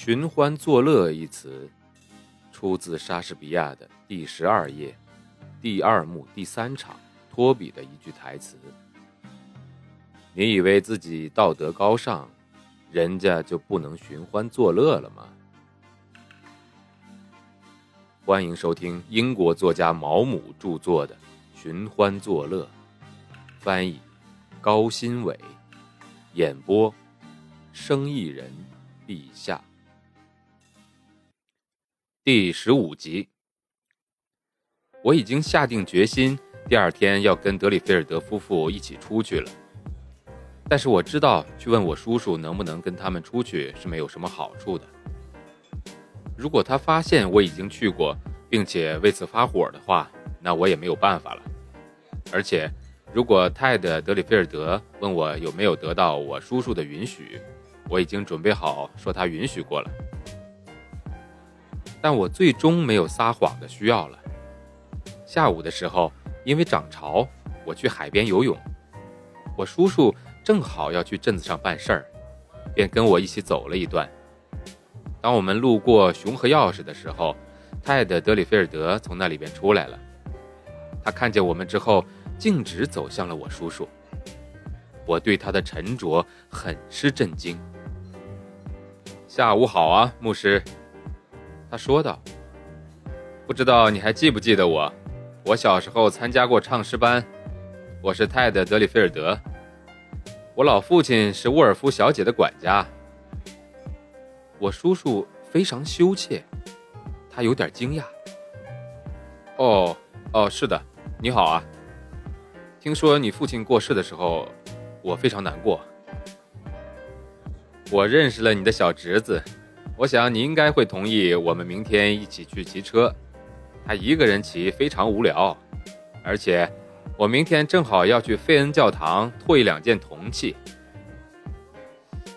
寻欢作乐一词，出自莎士比亚的第十二页，第二幕第三场托比的一句台词。你以为自己道德高尚，人家就不能寻欢作乐了吗？欢迎收听英国作家毛姆著作的《寻欢作乐》，翻译高新伟，演播生意人陛下。第十五集，我已经下定决心，第二天要跟德里菲尔德夫妇一起出去了。但是我知道，去问我叔叔能不能跟他们出去是没有什么好处的。如果他发现我已经去过，并且为此发火的话，那我也没有办法了。而且，如果泰德·德里菲尔德问我有没有得到我叔叔的允许，我已经准备好说他允许过了。但我最终没有撒谎的需要了。下午的时候，因为涨潮，我去海边游泳，我叔叔。正好要去镇子上办事儿，便跟我一起走了一段。当我们路过熊和钥匙的时候，泰德·德里菲尔德从那里边出来了。他看见我们之后，径直走向了我叔叔。我对他的沉着很是震惊。下午好啊，牧师，他说道。不知道你还记不记得我？我小时候参加过唱诗班。我是泰德·德里菲尔德。我老父亲是沃尔夫小姐的管家。我叔叔非常羞怯，他有点惊讶。哦，哦，是的，你好啊。听说你父亲过世的时候，我非常难过。我认识了你的小侄子，我想你应该会同意我们明天一起去骑车。他一个人骑非常无聊，而且。我明天正好要去费恩教堂拓一两件铜器。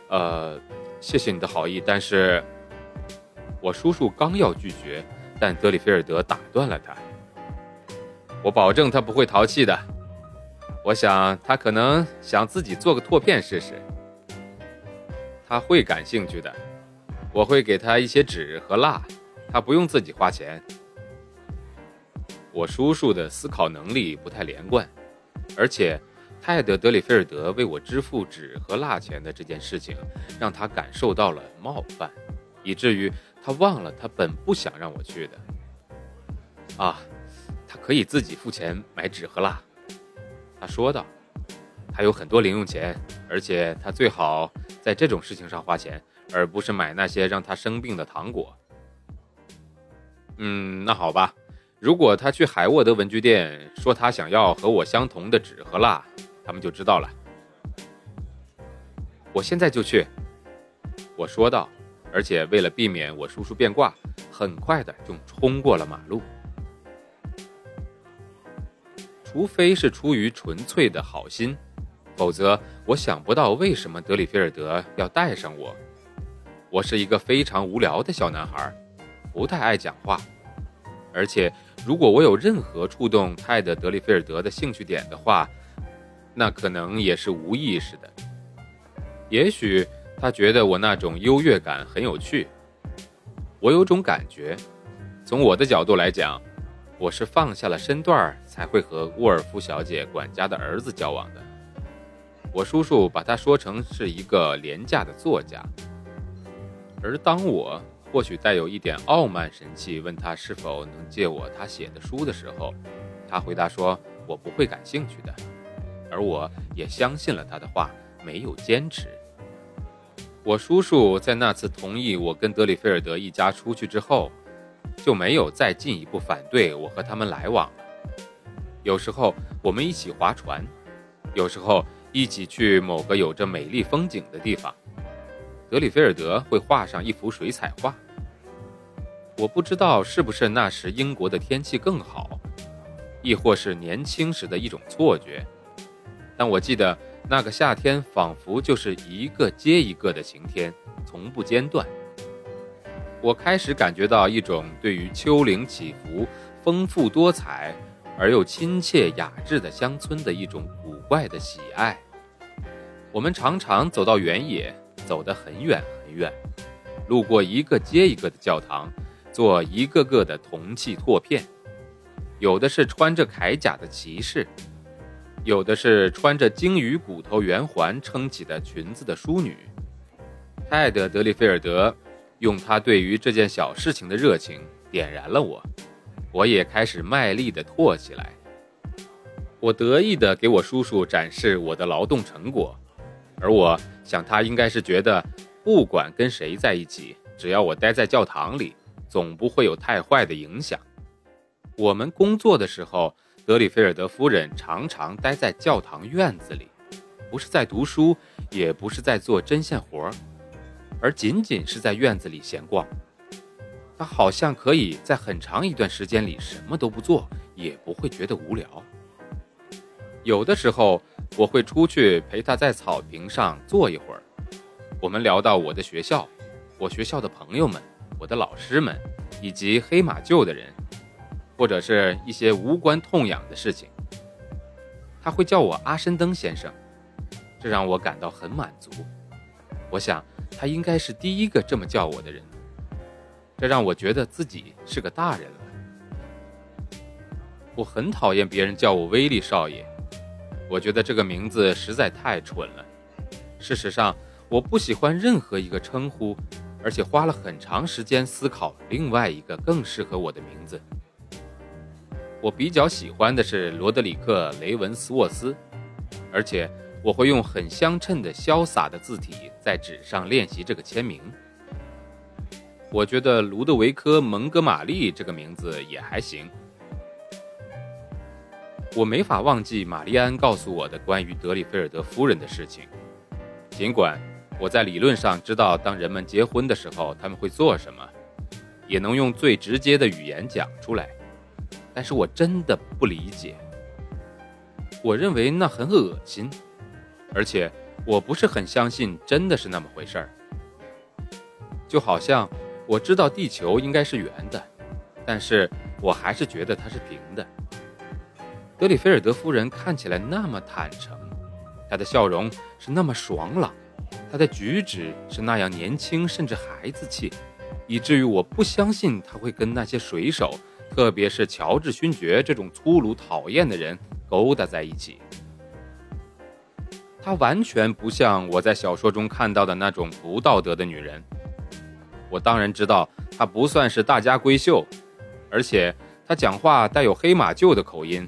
呃，谢谢你的好意，但是，我叔叔刚要拒绝，但德里菲尔德打断了他。我保证他不会淘气的。我想他可能想自己做个拓片试试。他会感兴趣的。我会给他一些纸和蜡，他不用自己花钱。我叔叔的思考能力不太连贯，而且泰德·德里菲尔德为我支付纸和蜡钱的这件事情，让他感受到了冒犯，以至于他忘了他本不想让我去的。啊，他可以自己付钱买纸和蜡，他说道。他有很多零用钱，而且他最好在这种事情上花钱，而不是买那些让他生病的糖果。嗯，那好吧。如果他去海沃德文具店说他想要和我相同的纸和蜡，他们就知道了。我现在就去，我说道，而且为了避免我叔叔变卦，很快的就冲过了马路。除非是出于纯粹的好心，否则我想不到为什么德里菲尔德要带上我。我是一个非常无聊的小男孩，不太爱讲话，而且。如果我有任何触动泰德·德里菲尔德的兴趣点的话，那可能也是无意识的。也许他觉得我那种优越感很有趣。我有种感觉，从我的角度来讲，我是放下了身段才会和沃尔夫小姐管家的儿子交往的。我叔叔把他说成是一个廉价的作家，而当我。或许带有一点傲慢神气，问他是否能借我他写的书的时候，他回答说：“我不会感兴趣的。”而我也相信了他的话，没有坚持。我叔叔在那次同意我跟德里菲尔德一家出去之后，就没有再进一步反对我和他们来往了。有时候我们一起划船，有时候一起去某个有着美丽风景的地方。德里菲尔德会画上一幅水彩画。我不知道是不是那时英国的天气更好，亦或是年轻时的一种错觉，但我记得那个夏天仿佛就是一个接一个的晴天，从不间断。我开始感觉到一种对于丘陵起伏、丰富多彩而又亲切雅致的乡村的一种古怪的喜爱。我们常常走到原野。走得很远很远，路过一个接一个的教堂，做一个个的铜器拓片。有的是穿着铠甲的骑士，有的是穿着鲸鱼骨头圆环撑起的裙子的淑女。泰德·德里菲尔德用他对于这件小事情的热情点燃了我，我也开始卖力地拓起来。我得意地给我叔叔展示我的劳动成果，而我想他应该是觉得，不管跟谁在一起，只要我待在教堂里，总不会有太坏的影响。我们工作的时候，德里菲尔德夫人常常待在教堂院子里，不是在读书，也不是在做针线活儿，而仅仅是在院子里闲逛。她好像可以在很长一段时间里什么都不做，也不会觉得无聊。有的时候，我会出去陪他在草坪上坐一会儿，我们聊到我的学校，我学校的朋友们，我的老师们，以及黑马厩的人。或者是一些无关痛痒的事情，他会叫我阿申登先生，这让我感到很满足。我想他应该是第一个这么叫我的人，这让我觉得自己是个大人了。我很讨厌别人叫我威利少爷，我觉得这个名字实在太蠢了。事实上，我不喜欢任何一个称呼，而且花了很长时间思考另外一个更适合我的名字。我比较喜欢的是罗德里克·雷文斯沃斯，而且我会用很相称的潇洒的字体在纸上练习这个签名。我觉得卢德维科·蒙哥马利这个名字也还行。我没法忘记玛丽安告诉我的关于德里菲尔德夫人的事情，尽管我在理论上知道当人们结婚的时候他们会做什么，也能用最直接的语言讲出来。但是我真的不理解，我认为那很恶心，而且我不是很相信真的是那么回事儿。就好像我知道地球应该是圆的，但是我还是觉得它是平的。德里菲尔德夫人看起来那么坦诚，她的笑容是那么爽朗，她的举止是那样年轻，甚至孩子气，以至于我不相信她会跟那些水手。特别是乔治勋爵这种粗鲁讨厌的人勾搭在一起，她完全不像我在小说中看到的那种不道德的女人。我当然知道她不算是大家闺秀，而且她讲话带有黑马厩的口音，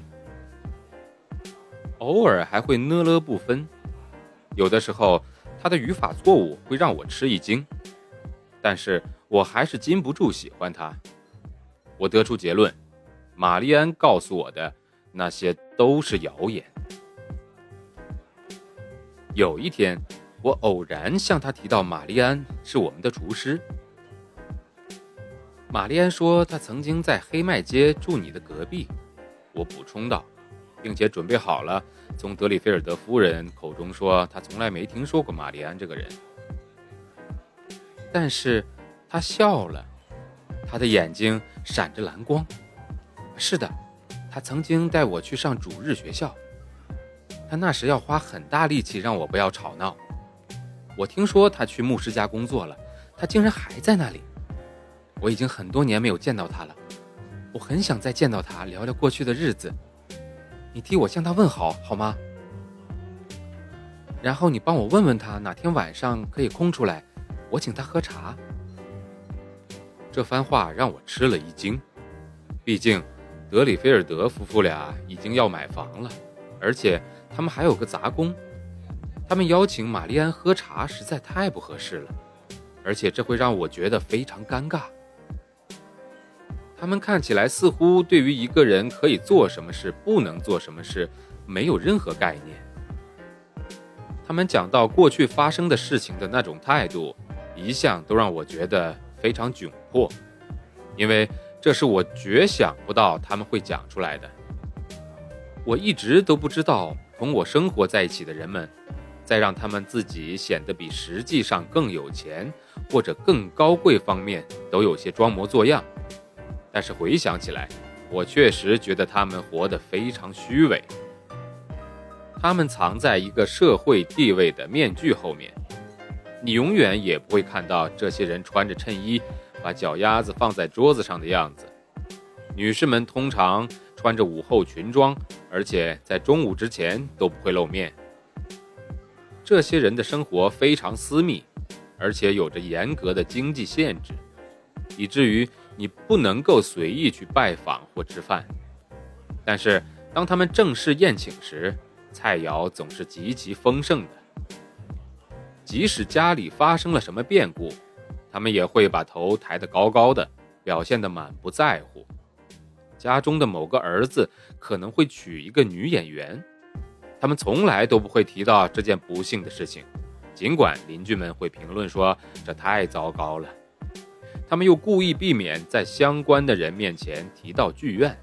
偶尔还会呢了不分。有的时候他的语法错误会让我吃一惊，但是我还是禁不住喜欢他。我得出结论，玛丽安告诉我的那些都是谣言。有一天，我偶然向他提到玛丽安是我们的厨师。玛丽安说，她曾经在黑麦街住你的隔壁。我补充道，并且准备好了从德里菲尔德夫人口中说，她从来没听说过玛丽安这个人。但是，他笑了。他的眼睛闪着蓝光。是的，他曾经带我去上主日学校。他那时要花很大力气让我不要吵闹。我听说他去牧师家工作了，他竟然还在那里。我已经很多年没有见到他了，我很想再见到他，聊聊过去的日子。你替我向他问好好吗？然后你帮我问问他哪天晚上可以空出来，我请他喝茶。这番话让我吃了一惊，毕竟德里菲尔德夫妇俩已经要买房了，而且他们还有个杂工。他们邀请玛丽安喝茶实在太不合适了，而且这会让我觉得非常尴尬。他们看起来似乎对于一个人可以做什么事、不能做什么事没有任何概念。他们讲到过去发生的事情的那种态度，一向都让我觉得。非常窘迫，因为这是我绝想不到他们会讲出来的。我一直都不知道同我生活在一起的人们，在让他们自己显得比实际上更有钱或者更高贵方面都有些装模作样。但是回想起来，我确实觉得他们活得非常虚伪。他们藏在一个社会地位的面具后面。你永远也不会看到这些人穿着衬衣，把脚丫子放在桌子上的样子。女士们通常穿着午后裙装，而且在中午之前都不会露面。这些人的生活非常私密，而且有着严格的经济限制，以至于你不能够随意去拜访或吃饭。但是，当他们正式宴请时，菜肴总是极其丰盛的。即使家里发生了什么变故，他们也会把头抬得高高的，表现得满不在乎。家中的某个儿子可能会娶一个女演员，他们从来都不会提到这件不幸的事情，尽管邻居们会评论说这太糟糕了。他们又故意避免在相关的人面前提到剧院。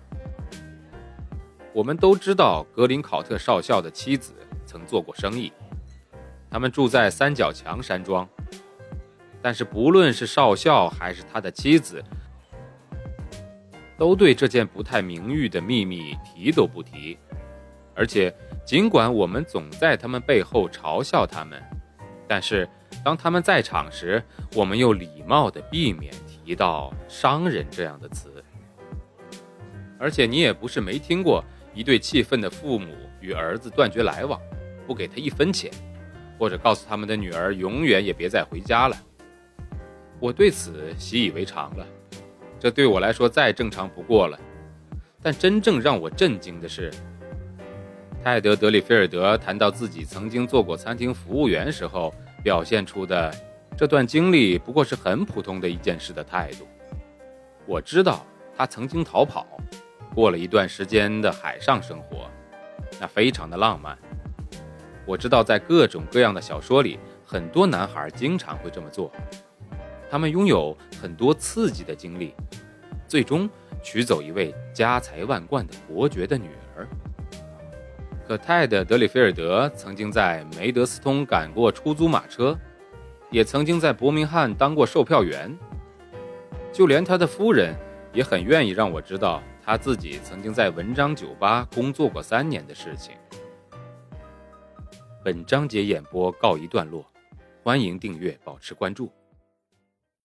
我们都知道格林考特少校的妻子曾做过生意。他们住在三角墙山庄，但是不论是少校还是他的妻子，都对这件不太名誉的秘密提都不提。而且，尽管我们总在他们背后嘲笑他们，但是当他们在场时，我们又礼貌地避免提到“商人”这样的词。而且，你也不是没听过一对气愤的父母与儿子断绝来往，不给他一分钱。或者告诉他们的女儿永远也别再回家了。我对此习以为常了，这对我来说再正常不过了。但真正让我震惊的是，泰德·德里菲尔德谈到自己曾经做过餐厅服务员时候表现出的这段经历不过是很普通的一件事的态度。我知道他曾经逃跑，过了一段时间的海上生活，那非常的浪漫。我知道，在各种各样的小说里，很多男孩经常会这么做。他们拥有很多刺激的经历，最终娶走一位家财万贯的伯爵的女儿。可泰德·德里菲尔德曾经在梅德斯通赶过出租马车，也曾经在伯明翰当过售票员。就连他的夫人也很愿意让我知道他自己曾经在文章酒吧工作过三年的事情。本章节演播告一段落，欢迎订阅，保持关注。